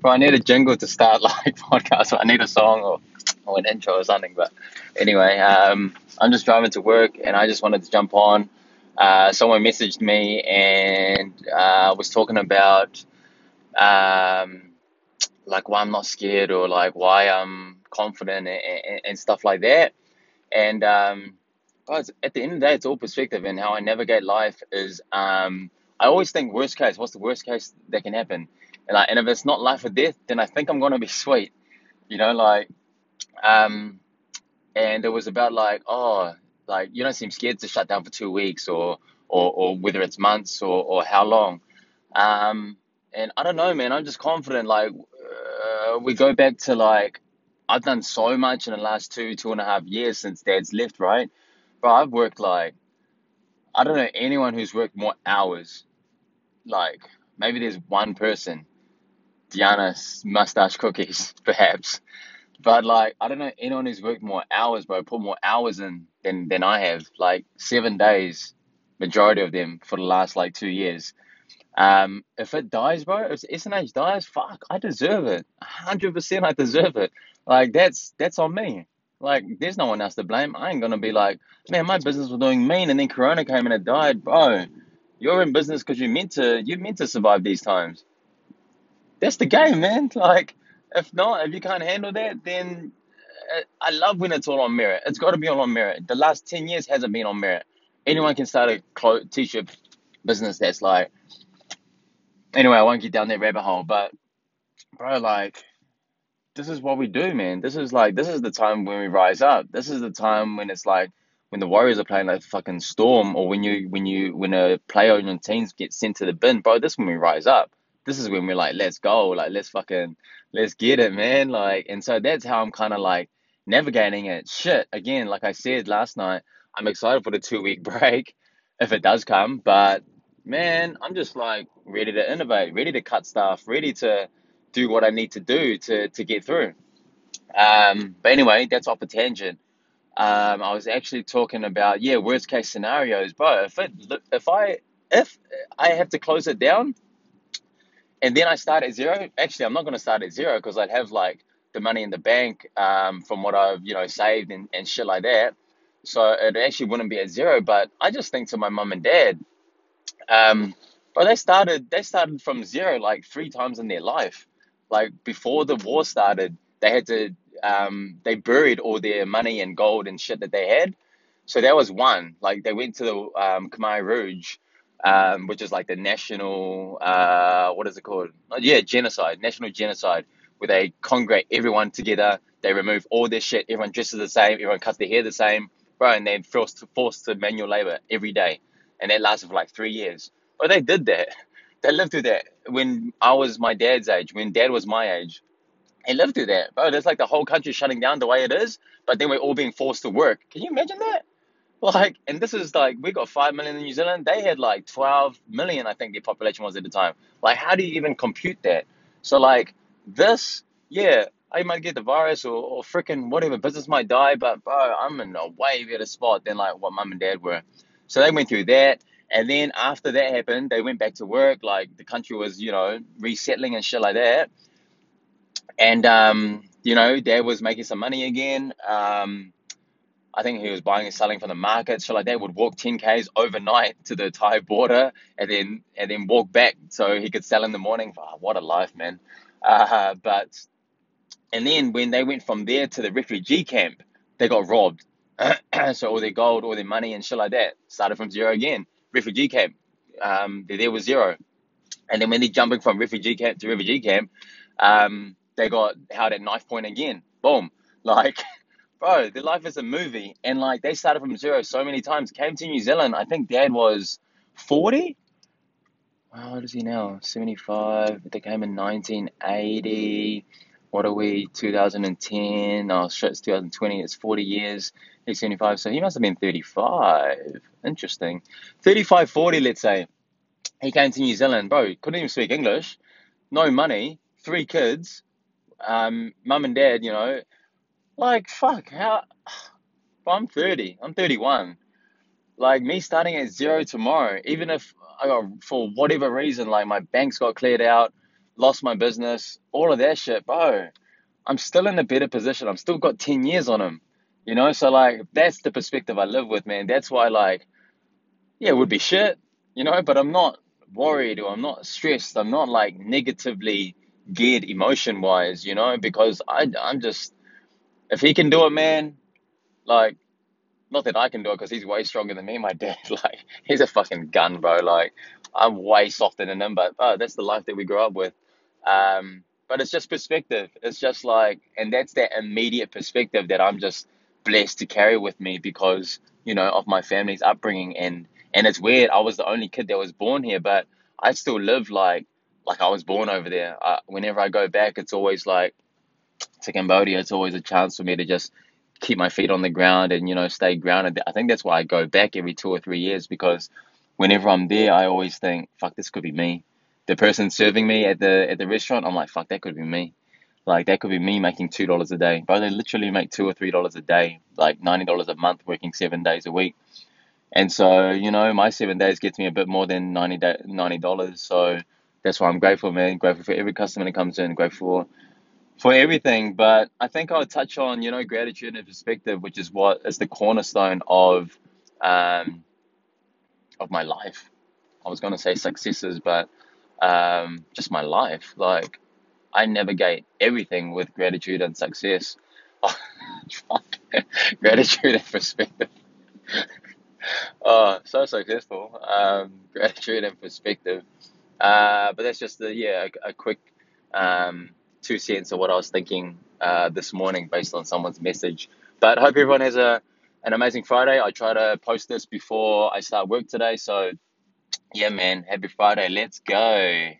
Bro, I need a jingle to start like podcast. I need a song or, or an intro or something. But anyway, um, I'm just driving to work and I just wanted to jump on. Uh, someone messaged me and uh, was talking about um, like why I'm not scared or like why I'm confident and, and, and stuff like that. And um, guys, at the end of the day, it's all perspective. And how I navigate life is um, I always think worst case. What's the worst case that can happen? And like, and if it's not life or death, then I think I'm gonna be sweet. You know, like um, and it was about like oh like you don't seem scared to shut down for two weeks or or, or whether it's months or, or how long. Um and i don't know man i'm just confident like uh, we go back to like i've done so much in the last two two and a half years since dad's left right? But i've worked like i don't know anyone who's worked more hours. Like maybe there's one person diana's mustache cookies perhaps but like, I don't know anyone who's worked more hours, bro, put more hours in than than I have. Like seven days, majority of them for the last like two years. Um, if it dies, bro, if SNH dies, fuck, I deserve it. hundred percent, I deserve it. Like that's that's on me. Like there's no one else to blame. I ain't gonna be like, man, my business was doing mean, and then Corona came and it died, bro. You're in business because you meant to. You meant to survive these times. That's the game, man. Like if not, if you can't handle that, then uh, I love when it's all on merit. It's got to be all on merit. The last 10 years hasn't been on merit. Anyone can start a t-shirt business that's like, anyway, I won't get down that rabbit hole, but bro, like, this is what we do, man. This is like, this is the time when we rise up. This is the time when it's like, when the Warriors are playing like fucking Storm, or when you, when you, when a player on your teams gets sent to the bin, bro, this is when we rise up. This is when we're like, let's go, like, let's fucking let's get it, man. Like, and so that's how I'm kind of like navigating it. Shit, again, like I said last night, I'm excited for the two week break if it does come, but man, I'm just like ready to innovate, ready to cut stuff, ready to do what I need to do to to get through. Um, but anyway, that's off a tangent. Um, I was actually talking about yeah, worst case scenarios, bro. If it if I if I have to close it down, and then I start at zero. Actually, I'm not going to start at zero because I'd have like the money in the bank um, from what I've you know saved and, and shit like that. So it actually wouldn't be at zero. But I just think to my mum and dad, um, but they started they started from zero like three times in their life. Like before the war started, they had to um, they buried all their money and gold and shit that they had. So that was one. Like they went to the um, Khmer Rouge um, which is like the national, uh, what is it called? Oh, yeah, genocide, national genocide, where they congregate everyone together. They remove all their shit. Everyone dresses the same. Everyone cuts their hair the same, bro. And they're forced to, forced to manual labor every day, and that lasted for like three years. But they did that. They lived through that when I was my dad's age. When dad was my age, they lived through that, bro. That's like the whole country shutting down the way it is, but then we're all being forced to work. Can you imagine that? Like, and this is like, we got 5 million in New Zealand. They had like 12 million, I think their population was at the time. Like, how do you even compute that? So, like, this, yeah, I might get the virus or, or freaking whatever, business might die, but bro, I'm in a way better spot than like what mum and dad were. So they went through that. And then after that happened, they went back to work. Like, the country was, you know, resettling and shit like that. And, um, you know, dad was making some money again. Um, I think he was buying and selling from the market. So like they would walk 10 k's overnight to the Thai border and then and then walk back so he could sell in the morning. Oh, what a life, man! Uh, but and then when they went from there to the refugee camp, they got robbed. so all their gold, all their money, and shit like that started from zero again. Refugee camp, um, they there was zero. And then when they're jumping from refugee camp to refugee camp, um, they got held at knife point again. Boom. Like bro, their life is a movie, and like they started from zero so many times. Came to New Zealand. I think Dad was forty. Oh, what is he now? Seventy five. They came in nineteen eighty. What are we? Two thousand and ten. Oh shit, it's two thousand twenty. It's forty years. He's seventy five, so he must have been thirty five. Interesting. 35, 40, let's say. He came to New Zealand, bro. Couldn't even speak English. No money. Three kids. Um, mum and dad, you know, like, fuck, how. I'm 30, I'm 31. Like, me starting at zero tomorrow, even if I got, for whatever reason, like, my banks got cleared out, lost my business, all of that shit, bro. I'm still in a better position. I'm still got 10 years on him. You know, so like that's the perspective I live with, man. That's why like yeah, it would be shit, you know, but I'm not worried or I'm not stressed. I'm not like negatively geared emotion wise, you know, because I I'm just if he can do it, man, like not that I can do it because he's way stronger than me. My dad, like, he's a fucking gun, bro. Like, I'm way softer than him, but oh, that's the life that we grew up with. Um, but it's just perspective. It's just like, and that's that immediate perspective that I'm just blessed to carry with me because you know of my family's upbringing. And and it's weird. I was the only kid that was born here, but I still live like like I was born over there. Uh, whenever I go back, it's always like to Cambodia. It's always a chance for me to just keep my feet on the ground and you know stay grounded. I think that's why I go back every two or three years because whenever I'm there, I always think, "Fuck, this could be me." The person serving me at the at the restaurant, I'm like, "Fuck, that could be me." Like that could be me making two dollars a day, but they literally make two or three dollars a day, like ninety dollars a month, working seven days a week. And so you know, my seven days gets me a bit more than ninety ninety dollars. So that's why I'm grateful, man. Grateful for every customer that comes in. Grateful for everything, but I think I'll touch on, you know, gratitude and perspective, which is what is the cornerstone of um, of my life. I was gonna say successes, but um, just my life. Like I navigate everything with gratitude and success. Gratitude and perspective. oh, so successful. Um, gratitude and perspective. Uh, but that's just the yeah a, a quick um, two cents of what I was thinking uh, this morning based on someone's message. But hope everyone has a an amazing Friday. I try to post this before I start work today. So yeah, man, happy Friday. Let's go.